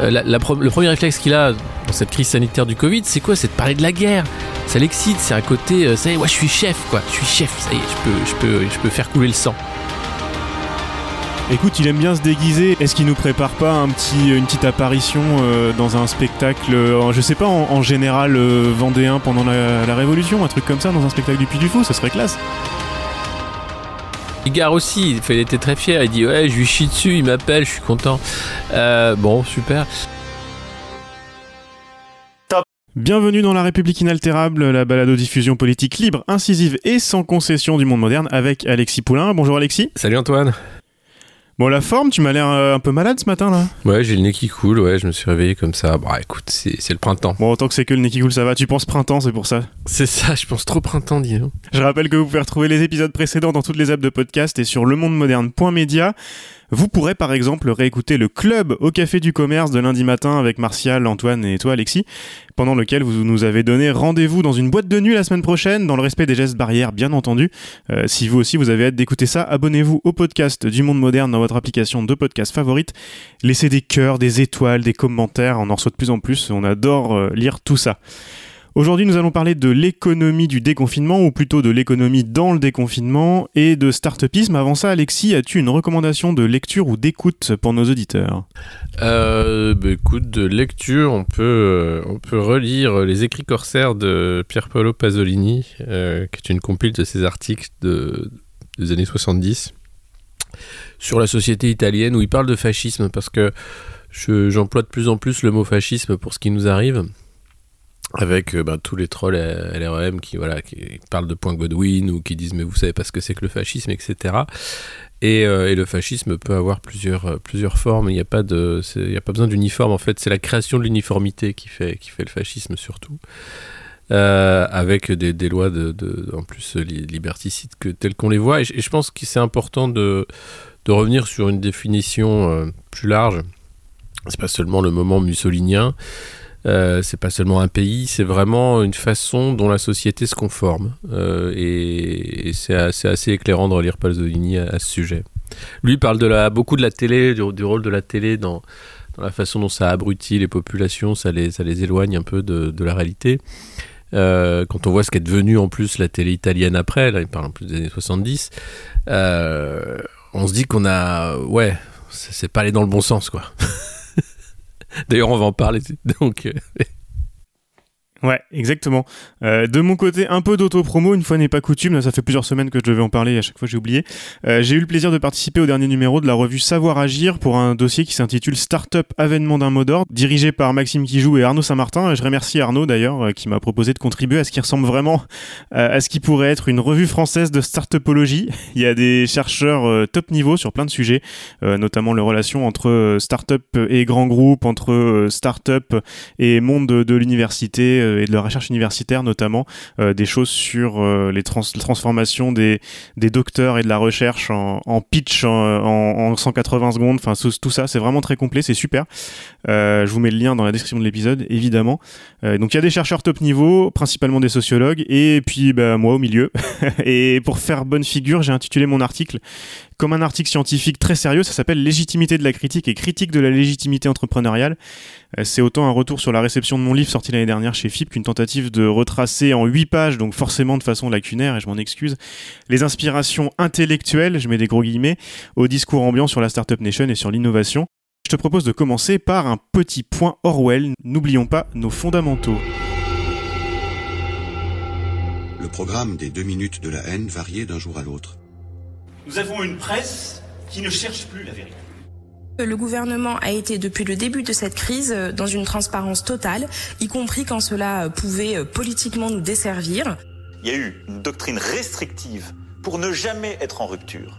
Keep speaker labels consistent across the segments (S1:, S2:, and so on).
S1: euh, le premier réflexe qu'il a dans cette crise sanitaire du Covid, c'est quoi? C'est de parler de la guerre. Ça l'excite, c'est un côté, euh, ça y est, ouais, je suis chef, quoi. Je suis chef, ça y est, je peux, je peux, je peux faire couler le sang.
S2: Écoute, il aime bien se déguiser. Est-ce qu'il nous prépare pas un petit, une petite apparition euh, dans un spectacle, je sais pas, en, général vendéen pendant la, la Révolution, un truc comme ça, dans un spectacle du Puy du Fou, ça serait classe.
S1: Igor aussi, il était très fier. Il dit ouais, je lui chie dessus, il m'appelle, je suis content. Euh, bon, super.
S2: Bienvenue dans La République inaltérable, la balado-diffusion politique libre, incisive et sans concession du monde moderne avec Alexis Poulain. Bonjour Alexis.
S1: Salut Antoine.
S2: Bon, la forme, tu m'as l'air euh, un peu malade ce matin là.
S1: Ouais, j'ai le nez qui coule. Ouais, je me suis réveillé comme ça. Bah écoute, c'est c'est le printemps.
S2: Bon, autant que c'est que le nez qui coule, ça va. Tu penses printemps, c'est pour ça.
S1: C'est ça, je pense trop printemps, dis donc.
S2: Je rappelle que vous pouvez retrouver les épisodes précédents dans toutes les apps de podcast et sur lemondemoderne.media. Vous pourrez par exemple réécouter le club au Café du Commerce de lundi matin avec Martial, Antoine et toi Alexis, pendant lequel vous nous avez donné rendez-vous dans une boîte de nuit la semaine prochaine, dans le respect des gestes barrières bien entendu. Euh, si vous aussi vous avez hâte d'écouter ça, abonnez-vous au podcast du monde moderne dans votre application de podcast favorite. Laissez des cœurs, des étoiles, des commentaires, on en reçoit de plus en plus, on adore euh, lire tout ça. Aujourd'hui, nous allons parler de l'économie du déconfinement, ou plutôt de l'économie dans le déconfinement, et de start-upisme. Avant ça, Alexis, as-tu une recommandation de lecture ou d'écoute pour nos auditeurs?
S1: Euh, bah, écoute, de lecture, on peut, euh, on peut relire Les écrits corsaires de Pier Paolo Pasolini, euh, qui est une compile de ses articles de, des années 70 sur la société italienne où il parle de fascisme parce que je- j'emploie de plus en plus le mot fascisme pour ce qui nous arrive avec euh, ben, tous les trolls LREM qui, voilà, qui parlent de point Godwin ou qui disent mais vous savez pas ce que c'est que le fascisme, etc. Et, euh, et le fascisme peut avoir plusieurs, euh, plusieurs formes. Il n'y a pas a pas besoin d'uniforme. En fait, c'est la création de l'uniformité qui fait, qui fait le fascisme surtout. Avec des, lois de, en plus li- liberticides que telles qu'on les voit. Et je, pense que c'est important de, de revenir sur une définition plus large. C'est pas seulement le moment mussolinien. Euh, c'est pas seulement un pays, c'est vraiment une façon dont la société se conforme. Euh, et c'est assez, éclairant de relire Pasolini à, ce sujet. Lui parle de la, beaucoup de la télé, du, rôle de la télé dans, la façon dont ça abrutit les populations, ça les, ça les éloigne un peu de, de la réalité. Euh, quand on voit ce qu'est devenu en plus la télé italienne après, là il parle en plus des années 70, euh, on se dit qu'on a... Ouais, c'est pas allé dans le bon sens quoi. D'ailleurs on va en parler. Donc, euh,
S2: Ouais, exactement. Euh, de mon côté, un peu d'auto-promo, une fois n'est pas coutume, ça fait plusieurs semaines que je devais en parler et à chaque fois j'ai oublié. Euh, j'ai eu le plaisir de participer au dernier numéro de la revue Savoir Agir pour un dossier qui s'intitule Startup Avènement d'un mot d'ordre, dirigé par Maxime Kijou et Arnaud Saint-Martin. Je remercie Arnaud d'ailleurs euh, qui m'a proposé de contribuer à ce qui ressemble vraiment à ce qui pourrait être une revue française de startupologie. Il y a des chercheurs top niveau sur plein de sujets, notamment les relations entre startup et grands groupes, entre startup et monde de, l'université et de la recherche universitaire notamment, euh, des choses sur euh, les trans- transformations des, des docteurs et de la recherche en, pitch en, en, en 180 secondes, enfin tout, ça, c'est vraiment très complet, c'est super. Euh, je vous mets le lien dans la description de l'épisode, évidemment. Euh, donc il y a des chercheurs top niveau, principalement des sociologues, et puis bah, moi au milieu. et pour faire bonne figure, j'ai intitulé mon article comme un article scientifique très sérieux, ça s'appelle Légitimité de la critique et critique de la légitimité entrepreneuriale. Euh, C'est autant un retour sur la réception de mon livre sorti l'année dernière chez FIP qu'une tentative de retracer en 8 pages, donc forcément de façon lacunaire, et je m'en excuse, les inspirations intellectuelles, je mets des gros guillemets, au discours ambiant sur la Startup Nation et sur l'innovation. Je te propose de commencer par un petit point Orwell. N'oublions pas nos fondamentaux.
S3: Le programme des deux minutes de la haine variait d'un jour à l'autre.
S4: Nous avons une presse qui ne cherche plus la vérité.
S5: Le gouvernement a été depuis le début de cette crise euh, dans une transparence totale, y compris quand cela euh, pouvait euh, politiquement nous desservir.
S4: Il y a eu une doctrine restrictive pour ne jamais être en rupture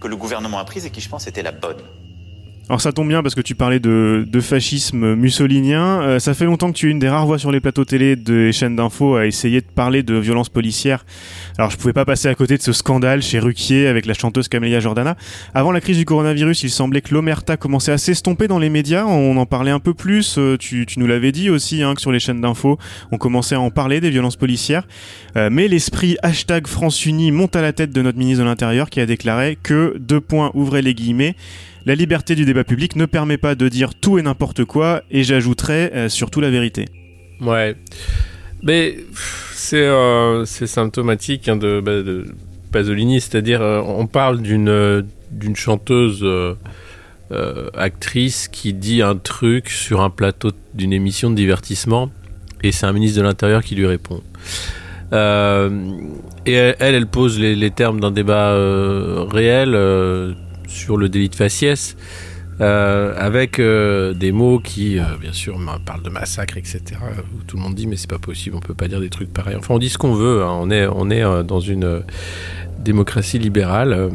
S4: que le gouvernement a prise et qui, je pense, était la bonne.
S2: Alors ça tombe bien parce que tu parlais de, de fascisme mussolinien. Euh, ça fait longtemps que tu es une des rares voix sur les plateaux télé des chaînes d'infos à essayer de parler de violence policière. Alors je pouvais pas passer à côté de ce scandale chez Ruquier avec la chanteuse Camélia Jordana. Avant la crise du coronavirus, il semblait que l'omerta commençait à s'estomper dans les médias. On en parlait un peu plus. Euh, Tu, tu nous l'avais dit aussi hein, que sur les chaînes d'infos, on commençait à en parler des violences policières. Euh, mais l'esprit hashtag France Unie monte à la tête de notre ministre de l'Intérieur qui a déclaré que, deux points, ouvrez les guillemets, La liberté du débat public ne permet pas de dire tout et n'importe quoi, et j'ajouterais euh, surtout la vérité.
S1: Ouais. Mais c'est euh, symptomatique hein, de, bah, de Pasolini, c'est-à-dire euh, on parle d'une d'une chanteuse actrice qui dit un truc sur un plateau d'une émission de divertissement et c'est un ministre de l'Intérieur qui lui répond. et elle, elle pose les termes d'un débat réel sur le délit de faciès. Euh, avec euh, des mots qui, euh, bien sûr, parlent de massacre, etc. Où tout le monde dit mais c'est pas possible, on peut pas dire des trucs pareils. Enfin, on dit ce qu'on veut. Hein. On est, on est dans une démocratie libérale,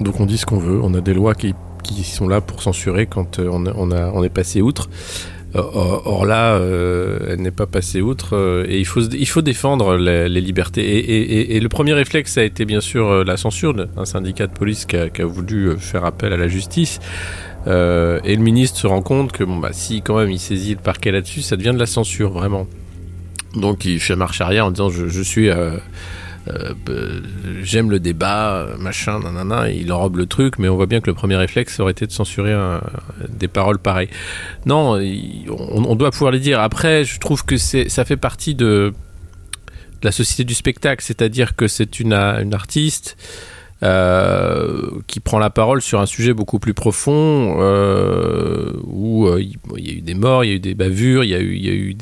S1: donc on dit ce qu'on veut. On a des lois qui, sont là pour censurer quand on est passé outre. Or, là, elle n'est pas passée outre et il faut, il faut défendre les, libertés. Et, et, le premier réflexe, a été bien sûr la censure d'un syndicat de police qui a, qui a, voulu faire appel à la justice. Euh, et le ministre se rend compte que bon bah si quand même il saisit le parquet là-dessus, ça devient de la censure vraiment. Donc il fait marche arrière en disant je, suis euh, euh, j'aime le débat, machin, nanana, il enrobe le truc, mais on voit bien que le premier réflexe aurait été de censurer des paroles pareilles. Non, on, doit pouvoir les dire. Après, je trouve que ça fait partie de, la société du spectacle, c'est-à-dire que c'est une, artiste euh, qui prend la parole sur un sujet beaucoup plus profond euh, où euh, il y a eu des morts, il y a eu des bavures, il y a eu,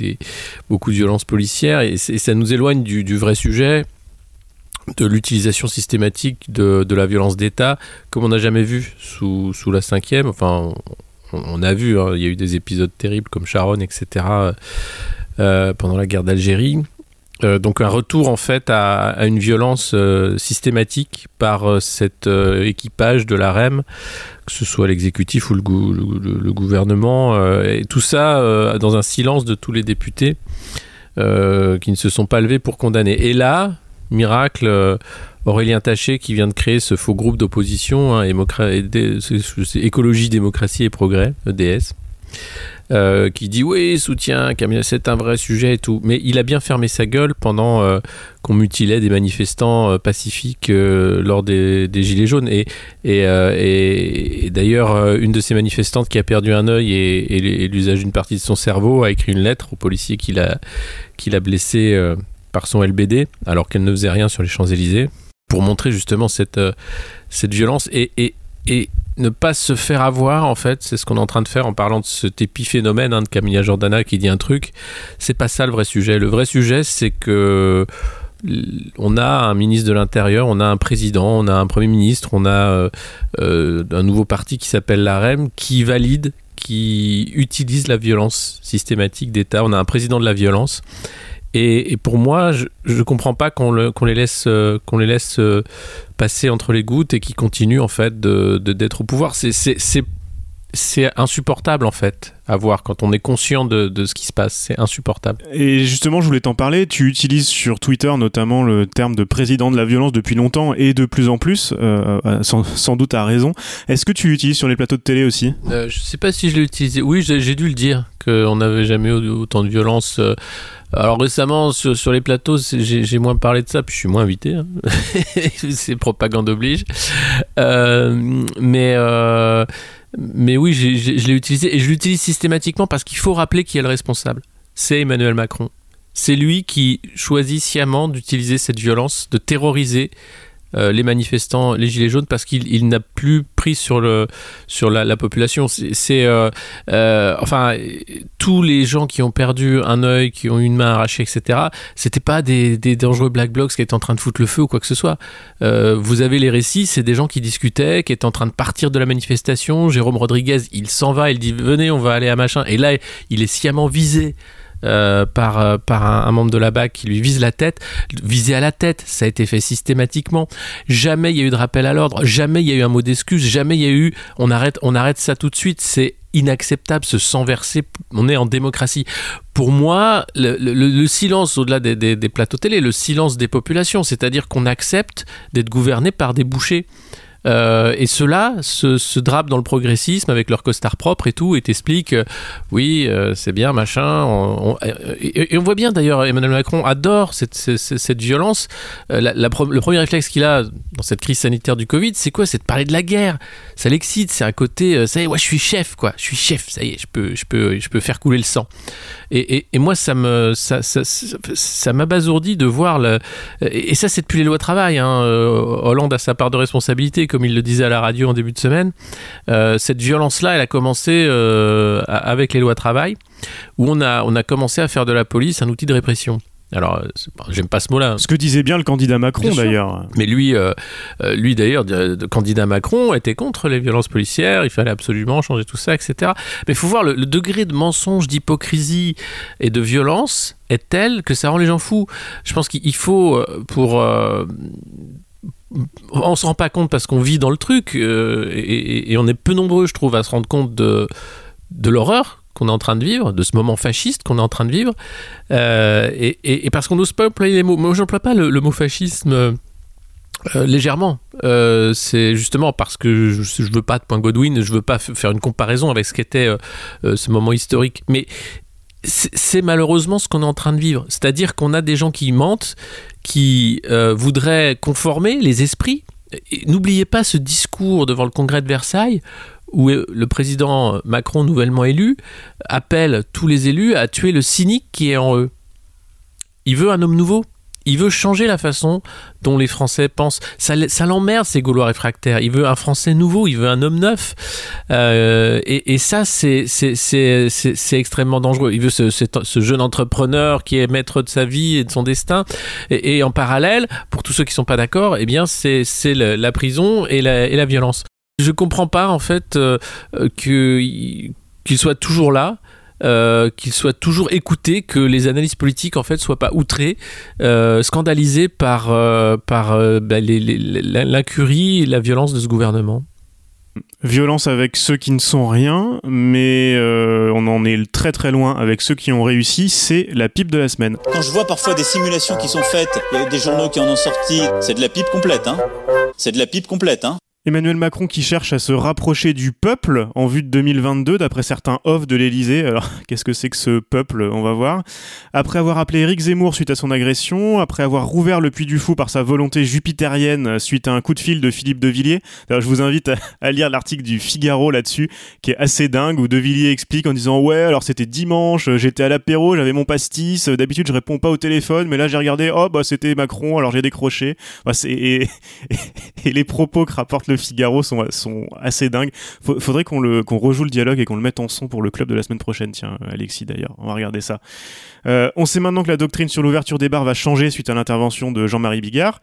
S1: beaucoup de violences policières et, ça nous éloigne du vrai sujet de l'utilisation systématique de, de, la violence d'État comme on n'a jamais vu sous, sous la cinquième. Enfin, on, a vu, hein, il y a eu des épisodes terribles comme Sharon, etc. Euh, pendant la guerre d'Algérie. Euh, donc un retour en fait à, une violence euh, systématique par cet équipage de la REM, que ce soit l'exécutif ou le, le, gouvernement, et tout ça dans un silence de tous les députés qui ne se sont pas levés pour condamner. Et là, miracle, Aurélien Taché qui vient de créer ce faux groupe d'opposition, hein, Écologie, Démocratie et Progrès, EDS. Euh, qui dit oui, soutien, c'est un vrai sujet et tout. Mais il a bien fermé sa gueule pendant euh, qu'on mutilait des manifestants euh, pacifiques lors des, Gilets jaunes. Et, et, d'ailleurs, une de ces manifestantes qui a perdu un œil et, l'usage d'une partie de son cerveau a écrit une lettre au policier qui l'a blessé par son LBD alors qu'elle ne faisait rien sur les Champs-Élysées pour montrer justement cette, cette violence. Et, et, et ne pas se faire avoir, en fait, c'est ce qu'on est en train de faire en parlant de cet épiphénomène hein, de Camilla Jordana qui dit un truc. C'est pas ça le vrai sujet. Le vrai sujet, c'est que on a un ministre de l'Intérieur, on a un président, on a un Premier ministre, on a euh, euh, un nouveau parti qui s'appelle l'AREM qui valide, qui utilise la violence systématique d'État. On a un président de la violence. Et, pour moi, je ne comprends pas qu'on les laisse, euh, euh, passer entre les gouttes et qu'ils continuent en fait de d'être au pouvoir. C'est insupportable en fait à voir quand on est conscient de, de ce qui se passe. C'est insupportable.
S2: Et justement, je voulais t'en parler. Tu utilises sur Twitter notamment le terme de président de la violence depuis longtemps et de plus en plus, euh, euh, sans, sans, doute à raison. Est-ce que tu l'utilises sur les plateaux de télé aussi?
S1: Euh, Je sais pas si je l'ai utilisé. Oui, j'ai dû le dire qu'on n'avait jamais eu autant de violence. Alors récemment sur, sur les plateaux, j'ai moins parlé de ça, puis je suis moins invité. Hein. c'est propagande oblige. mais mais oui, je l'ai utilisé et je l'utilise systématiquement parce qu'il faut rappeler qui est le responsable. C'est Emmanuel Macron. C'est lui qui choisit sciemment d'utiliser cette violence, de terroriser euh, les manifestants, les gilets jaunes, parce qu'il n'a plus pris sur, le, sur la, population. C'est euh, euh, enfin tous les gens qui ont perdu un œil, qui ont une main arrachée, etc. C'était pas des, dangereux black blocs qui étaient en train de foutre le feu ou quoi que ce soit. vous avez les récits, c'est des gens qui discutaient, qui étaient en train de partir de la manifestation. Jérôme Rodriguez, il s'en va, il dit venez, on va aller à machin. Et là, il est sciemment visé euh, par, euh, un, membre de la BAC qui lui vise la tête, visé à la tête, ça a été fait systématiquement. Jamais il y a eu de rappel à l'ordre, jamais il y a eu un mot d'excuse, jamais il y a eu on arrête, on arrête ça tout de suite. C'est inacceptable ce sang versé. On est en démocratie. Pour moi, le, silence au-delà des, des, plateaux télé, le silence des populations, c'est-à-dire qu'on accepte d'être gouverné par des bouchers. Euh, et ceux-là se, drapent dans le progressisme avec leur costard propre et tout, et t'expliquent, euh, oui, euh, c'est bien, machin. et, on voit bien d'ailleurs, Emmanuel Macron adore cette, violence. Le premier réflexe qu'il a dans cette crise sanitaire du Covid, c'est quoi? C'est de parler de la guerre. Ça l'excite, c'est un côté, ça y est, ouais, je suis chef, quoi. Je suis chef, ça y est, je peux, je peux, je peux faire couler le sang. Et, moi, ça me, ça, ça, ça, ça de voir le. Et ça, c'est depuis les lois travail. Hein. Hollande a sa part de responsabilité, comme il le disait à la radio en début de semaine. Euh, cette violence-là, elle a commencé euh, avec les lois travail, où on a, on a commencé à faire de la police un outil de répression. Alors, euh, j'aime pas ce mot-là.
S2: Ce que disait bien le candidat Macron d'ailleurs.
S1: Mais lui, euh, lui d'ailleurs, de candidat Macron, était contre les violences policières. Il fallait absolument changer tout ça, etc. Mais il faut voir le, le degré de mensonge, d'hypocrisie et de violence est tel que ça rend les gens fous. Je pense qu'il faut pour on se rend pas compte parce qu'on vit dans le truc euh, et, on est peu nombreux, je trouve, à se rendre compte de, de l'horreur qu'on est en train de vivre, de ce moment fasciste qu'on est en train de vivre, Euh, et, parce qu'on n'ose pas employer les mots. Moi, j'emploie pas le, le mot fascisme. euh, légèrement. C'est justement parce que je, je veux pas de point Godwin, je veux pas faire une comparaison avec ce qu'était ce moment historique. Mais c'est malheureusement ce qu'on est en train de vivre. C'est-à-dire qu'on a des gens qui mentent, qui euh, voudraient conformer les esprits. N'oubliez pas ce discours devant le congrès de Versailles où euh, le président Macron, nouvellement élu, appelle tous les élus à tuer le cynique qui est en eux. Il veut un homme nouveau. Il veut changer la façon dont les Français pensent. Ça, l'emmerde, ces Gaulois réfractaires. Il veut un Français nouveau, il veut un homme neuf. Euh, et, ça, c'est extrêmement dangereux. Il veut ce, jeune entrepreneur qui est maître de sa vie et de son destin. Et, en parallèle, pour tous ceux qui sont pas d'accord, eh bien, c'est la prison et la, violence. Je comprends pas, en fait, euh, euh, qu'il soit toujours là. Euh, qu'il soit toujours écouté, que les analyses politiques en fait soient pas outrées, euh, scandalisées par euh, par euh, bah, l'incurie et la violence de ce gouvernement.
S2: Violence avec ceux qui ne sont rien, mais euh, on en est très très loin avec ceux qui ont réussi. C'est la pipe de la semaine.
S4: Quand je vois parfois des simulations qui sont faites, il y a des journaux qui en ont sorti, c'est de la pipe complète, hein. C'est de la pipe complète, hein.
S2: Emmanuel Macron qui cherche à se rapprocher du peuple en vue de 2022, d'après certains off de l'Elysée. Alors, qu'est-ce que c'est que ce peuple? On va voir. Après avoir appelé Éric Zemmour suite à son agression, après avoir rouvert le Puy du Fou par sa volonté jupitérienne suite à un coup de fil de Philippe De Villiers. Je vous invite à, lire l'article du Figaro là-dessus, qui est assez dingue, où De Villiers explique en disant Ouais, alors c'était dimanche, j'étais à l'apéro, j'avais mon pastis, d'habitude je réponds pas au téléphone, mais là j'ai regardé, oh bah c'était Macron, alors j'ai décroché. Et, et les propos que rapporte le Figaro sont, sont assez dingues. Faudrait qu'on le qu'on rejoue le dialogue et qu'on le mette en son pour le club de la semaine prochaine. Tiens, Alexis d'ailleurs, on va regarder ça. Euh, on sait maintenant que la doctrine sur l'ouverture des bars va changer suite à l'intervention de Jean-Marie Bigard.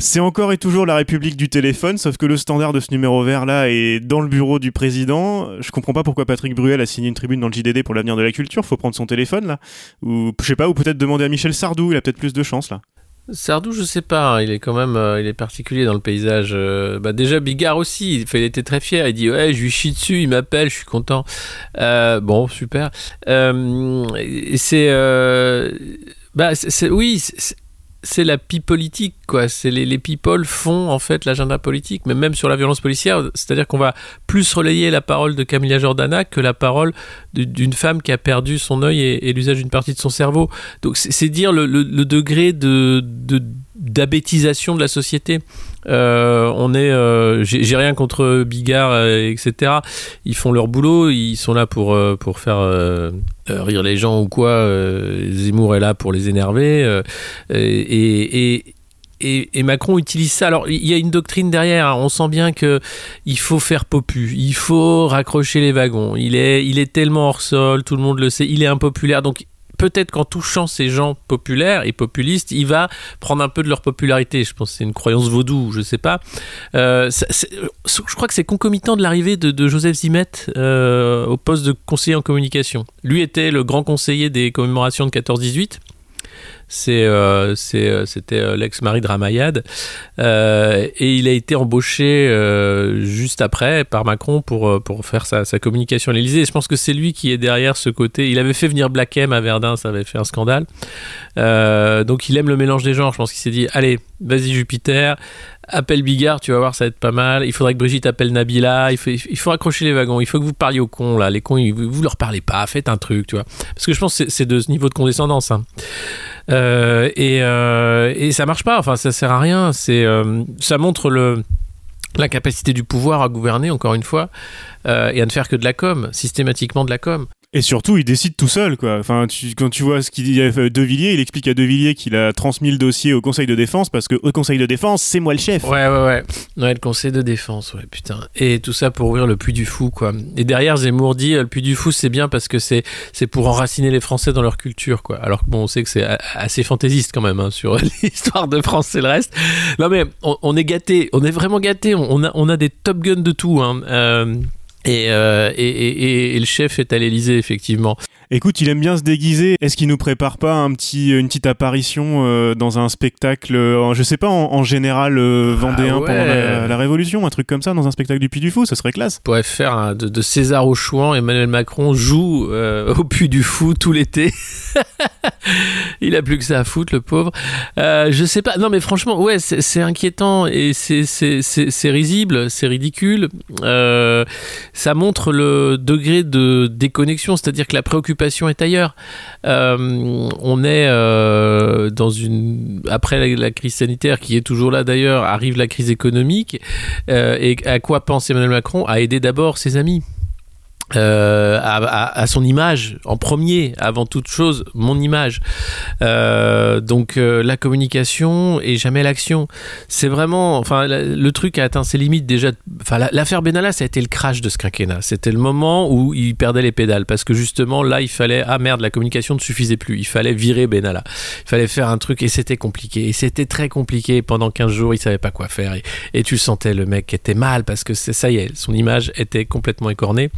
S2: C'est encore et toujours la République du téléphone, sauf que le standard de ce numéro vert là est dans le bureau du président. Je comprends pas pourquoi Patrick Bruel a signé une tribune dans le JDD pour l'avenir de la culture. Faut prendre son téléphone là, ou je sais pas, ou peut-être demander à Michel Sardou. Il a peut-être plus de chance là.
S1: Sardou, je sais pas, hein, il est quand même, euh, il est particulier dans le paysage. euh, bah déjà Bigard aussi, il, était très fier. Il dit ouais, je lui chie dessus, il m'appelle, je suis content. Euh, bon, super. C'est, bah oui, c'est- la pie politique, quoi. C'est les, les people font en fait l'agenda politique, mais même sur la violence policière, c'est-à-dire qu'on va plus relayer la parole de Camilla Jordana que la parole d'une femme qui a perdu son œil et, l'usage d'une partie de son cerveau. Donc c'est dire le, degré de, de- d'abétisation de la société. Euh, on est, euh, j'ai rien contre Bigard, euh, etc. Ils font leur boulot, ils sont là pour pour faire rire les gens ou quoi. Zemmour est là pour les énerver et, et et, et Macron utilise ça. Alors, il y a une doctrine derrière. hein. On sent bien que il faut faire popu, il faut raccrocher les wagons. Il est, il est tellement hors sol, tout le monde le sait. Il est impopulaire. Donc, peut-être qu'en touchant ces gens populaires et populistes, il va prendre un peu de leur popularité. Je pense que c'est une croyance vaudou, je sais pas. Euh, je crois que c'est concomitant de l'arrivée de, de Joseph Zimet euh, au poste de conseiller en communication. Lui était le grand conseiller des commémorations de 14-18. C'est, euh, euh, c'était euh, l'ex-mari de Ramayad. Et il a été embauché juste après par Macron pour, pour faire sa, communication à l'Élysée. Et je pense que c'est lui qui est derrière ce côté. Il avait fait venir Black M à Verdun, ça avait fait un scandale. Donc il aime le mélange des genres. Je pense qu'il s'est dit allez, vas-y Jupiter, appelle Bigard, tu vas voir, ça va être pas mal. Il faudrait que Brigitte appelle Nabila. Il faut, il faut accrocher les wagons. Il faut que vous parliez aux cons là. Les cons, ils- vous leur parlez pas. Faites un truc, tu vois. Parce que je pense que c'est- c'est de ce niveau de condescendance. hein. Euh, et, euh, et ça marche pas. Enfin, ça sert à rien. C'est, euh, ça montre le la capacité du pouvoir à gouverner, encore une fois, euh, et à ne faire que de la com, systématiquement de la com.
S2: Et surtout, il décide tout seul, quoi. Enfin, quand tu vois ce qu'il dit à De Villiers, il explique à De Villiers qu'il a transmis le dossier au Conseil de défense parce que au Conseil de défense, c'est moi le chef.
S1: Ouais, ouais, ouais. Ouais, le conseil de défense, ouais, putain. Et tout ça pour ouvrir le puits du fou, quoi. Et derrière, Zemmour dit, euh, le puits du fou, c'est bien parce que c'est, c'est pour enraciner les Français dans leur culture, quoi. Alors que bon, on sait que c'est assez fantaisiste quand même, hein, sur l'histoire de France et le reste. Non, mais on, est gâté, on est vraiment gâté. On, a, on a des top guns de tout, hein. Euh, et, euh, et, et, et- le chef est à l'Elysée, effectivement.
S2: Écoute, il aime bien se déguiser. Est-ce qu'il nous prépare pas un petit, une petite apparition euh, dans un spectacle, euh, je sais pas, en, en général euh, vendéen
S1: Ah ouais.
S2: pendant la, la Révolution, un truc comme ça, dans un spectacle du Puy du Fou, ça serait classe.
S1: On pourrait faire de, de César au Chouan, Emmanuel Macron joue euh, au puits du fou tout l'été. Il a plus que ça à foutre, le pauvre. Euh, je sais pas. Non, mais franchement, ouais, c'est inquiétant et c'est- c'est c'est- c'est risible, c'est ridicule. Euh, ça montre le degré de déconnexion, c'est-à-dire que la préoccupation est ailleurs. Euh, on est euh, dans une après la, la crise sanitaire qui est toujours là d'ailleurs, arrive la crise économique. Euh, et à quoi pense Emmanuel Macron? À aider d'abord ses amis. Euh, à, à- à son image en premier, avant toute chose, mon image. Euh, donc euh, la communication et jamais l'action. C'est vraiment, enfin, le truc a atteint ses limites déjà. Enfin, la- l'affaire Benalla, ça a été le crash de ce quinquennat. C'était le moment où il perdait les pédales parce que justement là, il fallait, ah merde, la communication ne suffisait plus. Il fallait virer Benalla. Il fallait faire un truc et c'était compliqué. Et c'était très compliqué. Pendant 15 jours, il savait pas quoi faire. Et, tu sentais le mec était mal parce que ça y est, son image était complètement écornée.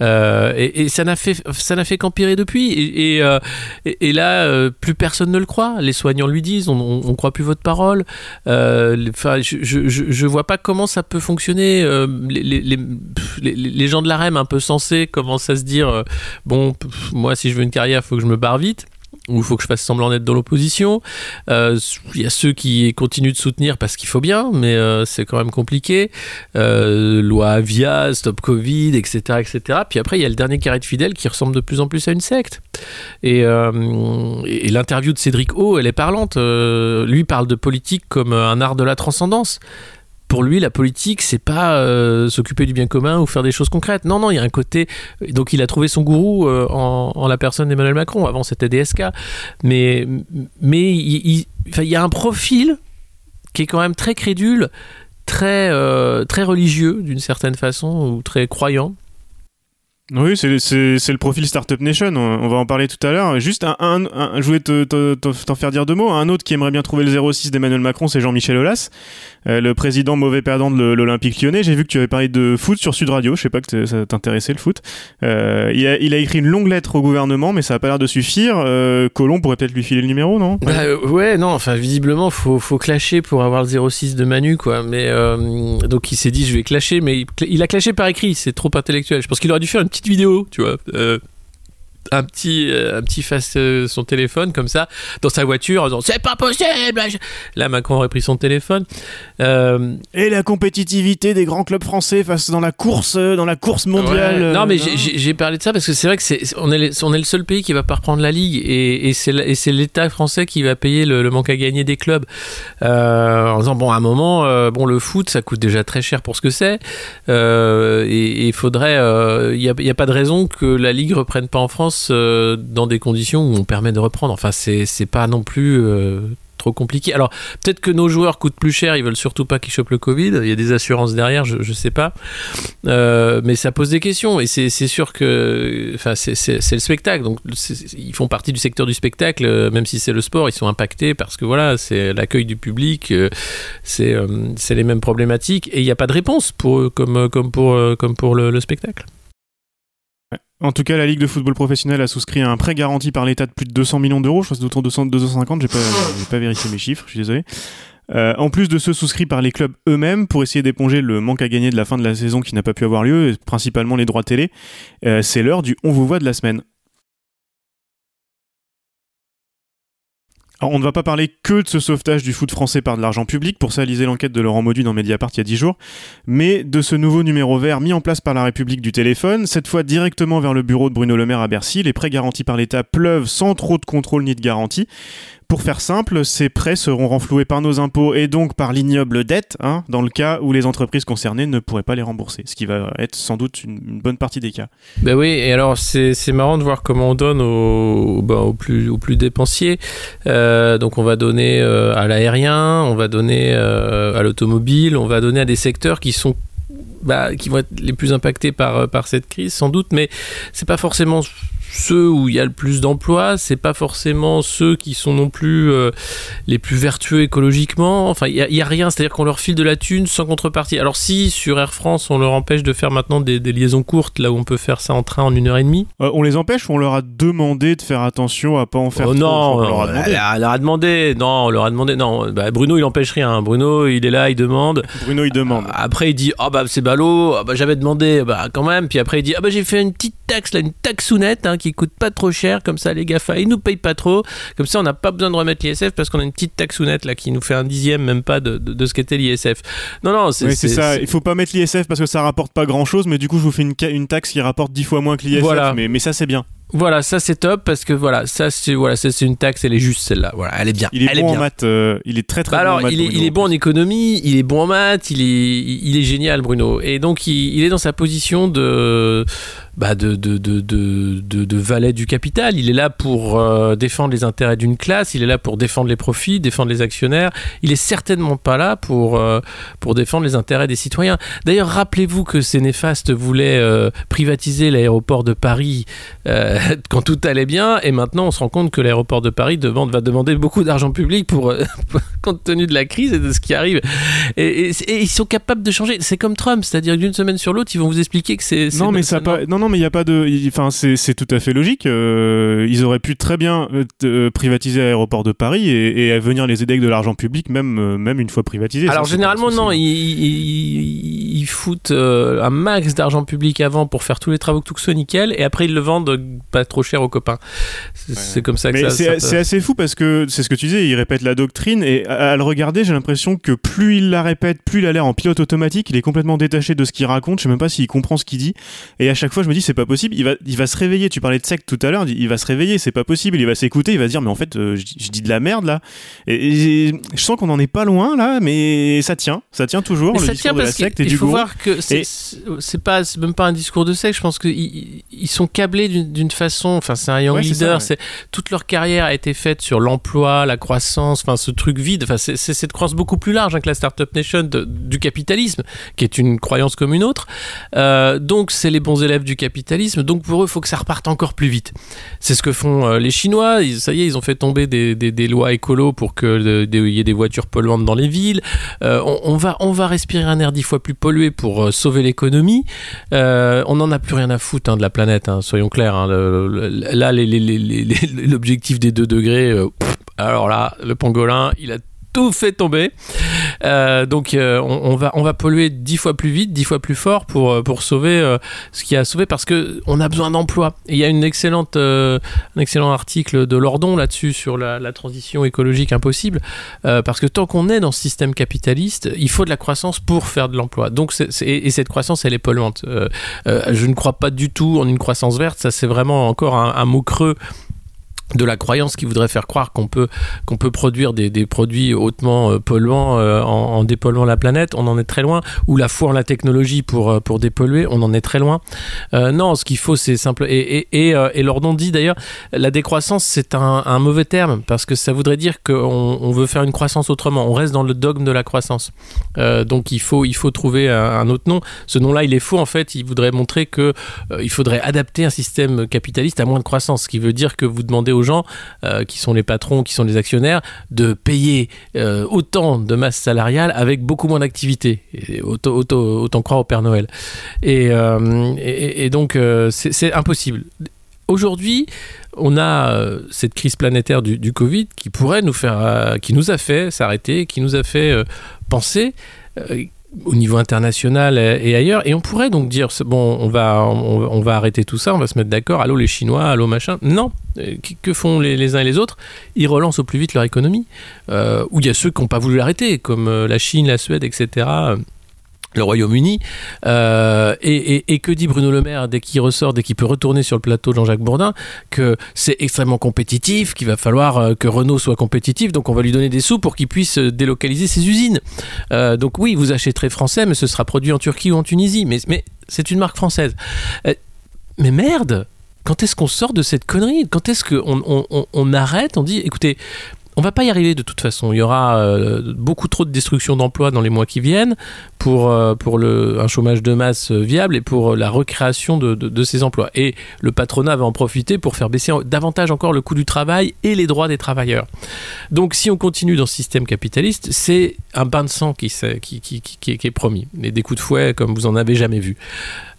S1: Euh, et, ça n'a fait ça n'a fait qu'empirer depuis. Et, euh, là, euh, plus personne ne le croit. Les soignants lui disent, on, on croit plus votre parole. Enfin, je, je, vois pas comment ça peut fonctionner. Les, gens de la REM un peu sensés commencent à se dire, bon, moi, si je veux une carrière, faut que je me barre vite ou il faut que je fasse semblant d'être dans l'opposition. Euh, Il y a ceux qui continuent de soutenir parce qu'il faut bien, mais euh, c'est quand même compliqué. Euh, loi Avia, Stop Covid, etc., etc. Puis après, il y a le dernier carré de fidèles qui ressemble de plus en plus à une secte. Et, et l'interview de Cédric O, elle est parlante. Lui parle de politique comme un art de la transcendance. Pour lui, la politique, c'est pas euh, s'occuper du bien commun ou faire des choses concrètes. Non, non, il y a un côté. Donc, il a trouvé son gourou euh, en, la personne d'Emmanuel Macron. Avant, c'était DSK. Mais, mais il y a un profil qui est quand même très crédule, très, euh, très religieux d'une certaine façon, ou très croyant.
S2: Oui, c'est le profil Startup Nation, on, va en parler tout à l'heure. Juste un, un- je voulais te- te- te- t'en faire dire deux mots. Un autre qui aimerait bien trouver le 06 d'Emmanuel Macron, c'est Jean-Michel Aulas, euh, le président mauvais perdant de l'Olympique lyonnais. J'ai vu que tu avais parlé de foot sur Sud Radio, je sais pas que ça t'intéressait le foot. Euh, il, a, il a écrit une longue lettre au gouvernement, mais ça a pas l'air de suffire. Euh, Colomb pourrait peut-être lui filer le numéro, non?
S1: Bah, euh, ouais, non, enfin, visiblement, faut, faut clasher pour avoir le 06 de Manu, quoi. Mais, euh, donc, il s'est dit, je vais clasher, mais il, il a clashé par écrit, c'est trop intellectuel. Je pense qu'il aurait dû faire une petite vidéo, tu vois. euh, un petit, euh, un petit face euh, son téléphone comme ça dans sa voiture en disant c'est pas possible là Macron aurait pris son téléphone Euh,
S2: Et la compétitivité des grands clubs français face dans la course, euh, dans la course mondiale.
S1: Ouais. Non, mais j'ai- parlé de ça parce que c'est vrai que c'est on est, les- on est le seul pays qui va pas reprendre la ligue et, et c'est l'État français qui va payer le, le manque à gagner des clubs euh, en disant bon à un moment bon le foot ça coûte déjà très cher pour ce que c'est et il faudrait il n'y a pas de raison que la ligue reprenne pas en France euh, dans des conditions où on permet de reprendre enfin c'est pas non plus euh, trop compliqué. Alors peut-être que nos joueurs coûtent plus cher, ils veulent surtout pas qu'ils chopent le Covid. Il y a des assurances derrière, je, je sais pas. Euh, mais ça pose des questions et c'est sûr que, enfin, c'est- le spectacle. Donc ils font partie du secteur du spectacle, même si c'est le sport, ils sont impactés parce que voilà, c'est l'accueil du public, c'est les mêmes problématiques et il n'y a pas de réponse pour comme pour le spectacle.
S2: En tout cas, la Ligue de football professionnel a souscrit un prêt garanti par l'État de plus de 200 millions d'euros. Je crois que c'est autour de 250. J'ai pas, pas vérifié mes chiffres. Je suis désolé. Euh, en plus de ceux souscrits par les clubs eux-mêmes pour essayer d'éponger le manque à gagner de la fin de la saison qui n'a pas pu avoir lieu, principalement les droits télé, euh, c'est l'heure du On vous voit de la semaine. On ne va pas parler que de ce sauvetage du foot français par de l'argent public, pour ça lisez l'enquête de Laurent Maudu dans Mediapart il y a 10 jours, mais de ce nouveau numéro vert mis en place par la République du téléphone, cette fois directement vers le bureau de Bruno Le Maire à Bercy, les prêts garantis par l'État pleuvent sans trop de contrôle ni de garantie. Pour faire simple, ces prêts seront renfloués par nos impôts et donc par l'ignoble dette, hein, dans le cas où les entreprises concernées ne pourraient pas les rembourser, ce qui va être sans doute une, bonne partie des cas.
S1: Ben oui, et alors c'est marrant de voir comment on donne aux, ben, plus, aux plus dépensiers. Euh, donc on va donner euh, à l'aérien, on va donner euh, à l'automobile, on va donner à des secteurs qui sont bah, qui vont être les plus impactés par, par cette crise sans doute, mais c'est pas forcément ceux où il y a le plus d'emplois, c'est pas forcément ceux qui sont non plus euh, les plus vertueux écologiquement. Enfin, il y, a rien, c'est-à-dire qu'on leur file de la thune sans contrepartie. Alors si sur Air France on leur empêche de faire maintenant des, des liaisons courtes, là où on peut faire ça en train en une heure et demie.
S2: Euh, on les empêche ou on leur a demandé de faire attention à pas en faire
S1: Oh
S2: trop
S1: non,
S2: on leur a demandé.
S1: leur a- leur a demandé. Non, on leur a demandé. Non, bah, Bruno il empêche rien. Bruno il est là, il demande.
S2: Bruno il demande.
S1: Après, il dit Ah bah c'est ballot, ah, bah, j'avais demandé, bah quand même. Puis après, il dit Ah bah j'ai fait une petite taxe, là, une taxounette hein, qui coûte pas trop cher, comme ça les GAFA ils nous payent pas trop. Comme ça, on n'a pas besoin de remettre l'ISF parce qu'on a une petite taxounette là qui nous fait un dixième, même pas de, de, de ce qu'était l'ISF. Non, non, c'est
S2: Oui, ça. Il faut pas mettre l'ISF parce que ça rapporte pas grand chose, mais du coup, je vous fais une, une taxe qui rapporte 10 fois moins que l'ISF.
S1: Voilà.
S2: Mais, mais ça, c'est bien.
S1: Voilà, ça c'est top parce que voilà, ça c'est voilà, c'est une taxe, elle est juste celle-là. Voilà, elle est bien.
S2: Il est
S1: elle
S2: bon
S1: est
S2: en
S1: bien.
S2: maths. euh, il est très très
S1: Bah
S2: bon
S1: alors,
S2: en maths.
S1: il est,
S2: Bruno,
S1: il est bon en économie, il est bon en maths, il est, il est génial, Bruno. Et donc, il, il est dans sa position de, bah, de, de, de, de, valet du capital. Il est là pour euh, défendre les intérêts d'une classe, il est là pour défendre les profits, défendre les actionnaires. Il est certainement pas là pour, euh, pour défendre les intérêts des citoyens. D'ailleurs, rappelez-vous que ces néfastes voulaient euh, privatiser l'aéroport de Paris quand tout allait bien, et maintenant on se rend compte que l'aéroport de Paris demande, va demander beaucoup d'argent public pour, compte tenu de la crise et de ce qui arrive. Et, et- et ils sont capables de changer. C'est comme Trump, c'est-à-dire d'une semaine sur l'autre, ils vont vous expliquer que c'est.
S2: Non mais ça pas non non mais il y a pas de enfin c'est tout à fait logique euh, ils auraient pu très bien euh, euh, privatiser l'aéroport de Paris et, et venir les aider avec de l'argent public même même une fois privatisé.
S1: Alors généralement non, ils, ils- ils foutent euh, un max d'argent public avant pour faire tous les travaux que tout soit nickel, et après ils le vendent pas trop cher aux copains. C'est comme ça que
S2: Mais
S1: ça.
S2: c'est
S1: peut-
S2: assez fou parce que c'est ce que tu disais, il répète la doctrine et à, à le regarder, j'ai l'impression que plus il la répète, plus il a l'air en pilote automatique, il est complètement détaché de ce qu'il raconte, je sais même pas s'il comprend ce qu'il dit. Et à chaque fois, je me dis, c'est pas possible, il va, il va se réveiller. Tu parlais de secte tout à l'heure, il va se réveiller, c'est pas possible, il va s'écouter, il va se dire, mais en fait, euh, je, dis- je dis de la merde là. Et, et je sens qu'on en est pas loin là, mais ça tient, ça tient toujours,
S1: Mais
S2: le
S1: ça
S2: discours
S1: tient
S2: de la secte et du
S1: faut voir que c'est
S2: Et-
S1: pas même pas un discours de secte. Je pense qu'ils ils sont câblés d'une façon. Enfin, c'est un young
S2: Ouais, c'est ça,
S1: leader.
S2: ouais.
S1: Toute leur carrière a été faite sur l'emploi, la croissance. Enfin, ce truc vide. Enfin, c'est cette croyance beaucoup plus large hein, que la startup nation de- du capitalisme, qui est une croyance comme une autre. Euh, donc, c'est les bons élèves du capitalisme. Donc, pour eux, il faut que ça reparte encore plus vite. C'est ce que font euh, les Chinois. Ils- ça y est, ils ont fait tomber des, des- des lois écolo pour que des- il y ait des voitures polluantes dans les villes. Euh, on, on va, on va respirer un air dix fois plus pour euh, sauver l'économie. Euh, on n'en a plus rien à foutre hein, de la planète, hein, soyons clairs. hein. Le- là, l'objectif des 2 degrés, euh, alors là, le pangolin, il a tout fait tomber. Euh, donc euh, on, va on va polluer dix fois plus vite, dix fois plus fort pour euh, pour sauver ce qui a sauvé parce que on a besoin d'emplois. Il y a une excellente un excellent article de Lordon là-dessus sur la, transition écologique impossible parce que tant qu'on est dans ce système capitaliste, il faut de la croissance pour faire de l'emploi. Donc et cette croissance elle est polluante. Je ne crois pas du tout en une croissance verte. Ça c'est vraiment encore un mot creux de la croyance qui voudrait faire croire qu'on peut qu'on peut produire des, des produits hautement euh, polluants euh, en, dépolluant la planète, on en est très loin. Ou la foi en la technologie pour euh, pour dépolluer, on en est très loin. Non, ce qu'il faut c'est simple. Et et et, et Lordon dit d'ailleurs, la décroissance c'est un, un mauvais terme parce que ça voudrait dire qu'on on veut faire une croissance autrement. On reste dans le dogme de la croissance. Donc il faut il faut trouver un, autre nom. Ce nom-là il est faux en fait. Il voudrait montrer que euh, il faudrait adapter un système capitaliste à moins de croissance, ce qui veut dire que vous demandez aux gens qui sont les patrons, qui sont les actionnaires, de payer autant de masse salariale avec beaucoup moins d'activité. Autant, croire au Père Noël. Et, et donc, c'est impossible. Aujourd'hui, on a euh, cette crise planétaire du, Covid qui pourrait nous faire, euh, qui nous a fait s'arrêter, qui nous a fait euh, penser au niveau international et, ailleurs. Et on pourrait donc dire bon, on va, on, va arrêter tout ça, on va se mettre d'accord. Allô les Chinois, allô machin. Non. Que font les, uns et les autres? Ils relancent au plus vite leur économie. ou il y a ceux qui n'ont pas voulu l'arrêter, comme la Chine, la Suède, etc le Royaume-Uni. Euh, et, que dit Bruno Le Maire dès qu'il ressort, dès qu'il peut retourner sur le plateau de Jean-Jacques Bourdin Que c'est extrêmement compétitif, qu'il va falloir euh, que Renault soit compétitif, donc on va lui donner des sous pour qu'il puisse euh, délocaliser ses usines. donc oui, vous achèterez français, mais ce sera produit en Turquie ou en Tunisie. Mais, c'est une marque française. mais merde quand est-ce qu'on sort de cette connerie? Quand est-ce qu'on on, on arrête On dit, écoutez, on va pas y arriver de toute façon. Il y aura euh, beaucoup trop de destruction d'emplois dans les mois qui viennent pour, euh, pour le, un chômage de masse euh, viable et pour la recréation de, de, ces emplois. Et le patronat va en profiter pour faire baisser davantage encore le coût du travail et les droits des travailleurs. Donc si on continue dans ce système capitaliste, c'est un bain de sang qui, qui, qui, qui, est promis. Et des coups de fouet comme vous en avez jamais vu.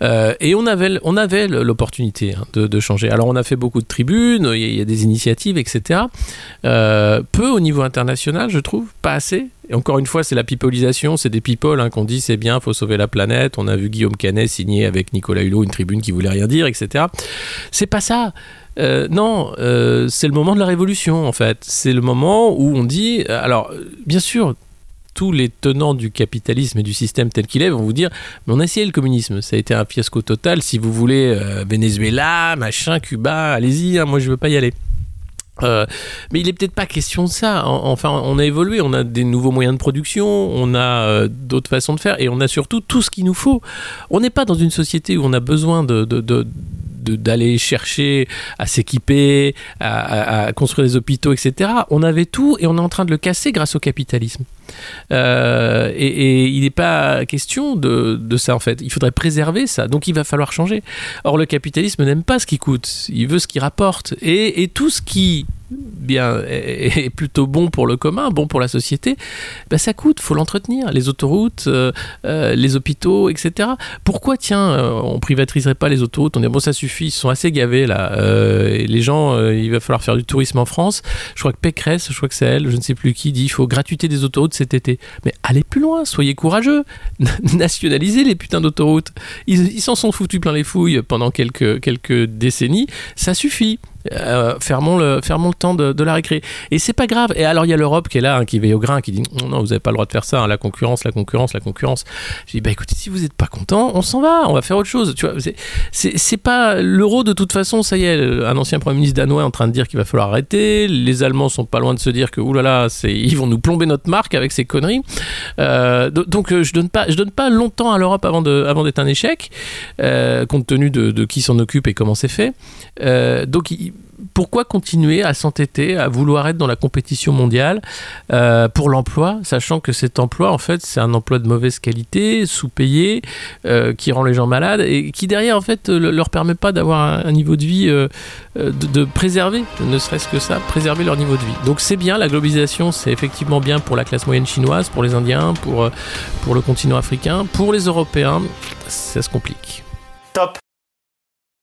S1: et on avait, on avait l'opportunité hein, de, de, changer. Alors on a fait beaucoup de tribunes, il y, a des initiatives, etc. Euh, peu au niveau international, je trouve, pas assez. Et encore une fois, c'est la pipolisation, c'est des people hein, qu'on dit c'est bien, faut sauver la planète. On a vu Guillaume Canet signer avec Nicolas Hulot une tribune qui voulait rien dire, etc. C'est pas ça. Euh, non, euh, c'est le moment de la révolution en fait. C'est le moment où on dit, alors bien sûr, tous les tenants du capitalisme et du système tel qu'il est vont vous dire mais on a essayé le communisme, ça a été un fiasco total. Si vous voulez euh, Venezuela, machin, Cuba, allez-y, hein, moi je veux pas y aller. Euh, mais il n'est peut-être pas question de ça. Enfin, on a évolué, on a des nouveaux moyens de production, on a euh, d'autres façons de faire, et on a surtout tout ce qu'il nous faut. On n'est pas dans une société où on a besoin de, d'aller chercher à s'équiper, à, construire des hôpitaux, etc. On avait tout et on est en train de le casser grâce au capitalisme. Euh, et, il n'est pas question de, ça en fait. Il faudrait préserver ça. Donc il va falloir changer. Or le capitalisme n'aime pas ce qui coûte. Il veut ce qui rapporte. Et, et tout ce qui bien est plutôt bon pour le commun, bon pour la société, ben ça coûte, faut l'entretenir. Les autoroutes, euh, euh, les hôpitaux, etc. Pourquoi, tiens, on privatiserait pas les autoroutes? On dit bon, ça suffit, ils sont assez gavés là. les gens, il va falloir faire du tourisme en France. Je crois que Pécresse, je crois que c'est elle, je ne sais plus qui, dit il faut gratuité des autoroutes cet été. Mais allez plus loin, soyez courageux, nationalisez les putains d'autoroutes. Ils s'en sont foutus plein les fouilles pendant quelques, quelques décennies, ça suffit. Euh, fermons, le, fermons le temps de, la récré. Et c'est pas grave. Et alors il y a l'Europe qui est là, hein, qui veille au grain, qui dit non, vous n'avez pas le droit de faire ça, hein, la concurrence, la concurrence, la concurrence. Je dis bah écoutez, si vous n'êtes pas content, on s'en va, on va faire autre chose. Tu vois, c'est pas l'euro de toute façon, ça y est, un ancien premier ministre danois est en train de dire qu'il va falloir arrêter. Les Allemands sont pas loin de se dire que oulala, ils vont nous plomber notre marque avec ces conneries. Euh, donc euh, je donne pas, je donne pas longtemps à l'Europe avant de, avant d'être un échec, compte tenu de, de qui s'en occupe et comment c'est fait. donc il, pourquoi continuer à s'entêter, à vouloir être dans la compétition mondiale euh, pour l'emploi, sachant que cet emploi, en fait, c'est un emploi de mauvaise qualité, sous-payé, euh, qui rend les gens malades et qui derrière, en fait, leur permet pas d'avoir un, niveau de vie, euh, de, préserver, ne serait-ce que ça, préserver leur niveau de vie. Donc c'est bien, la globalisation, c'est effectivement bien pour la classe moyenne chinoise, pour les Indiens, pour, pour le continent africain, pour les Européens, ça se complique.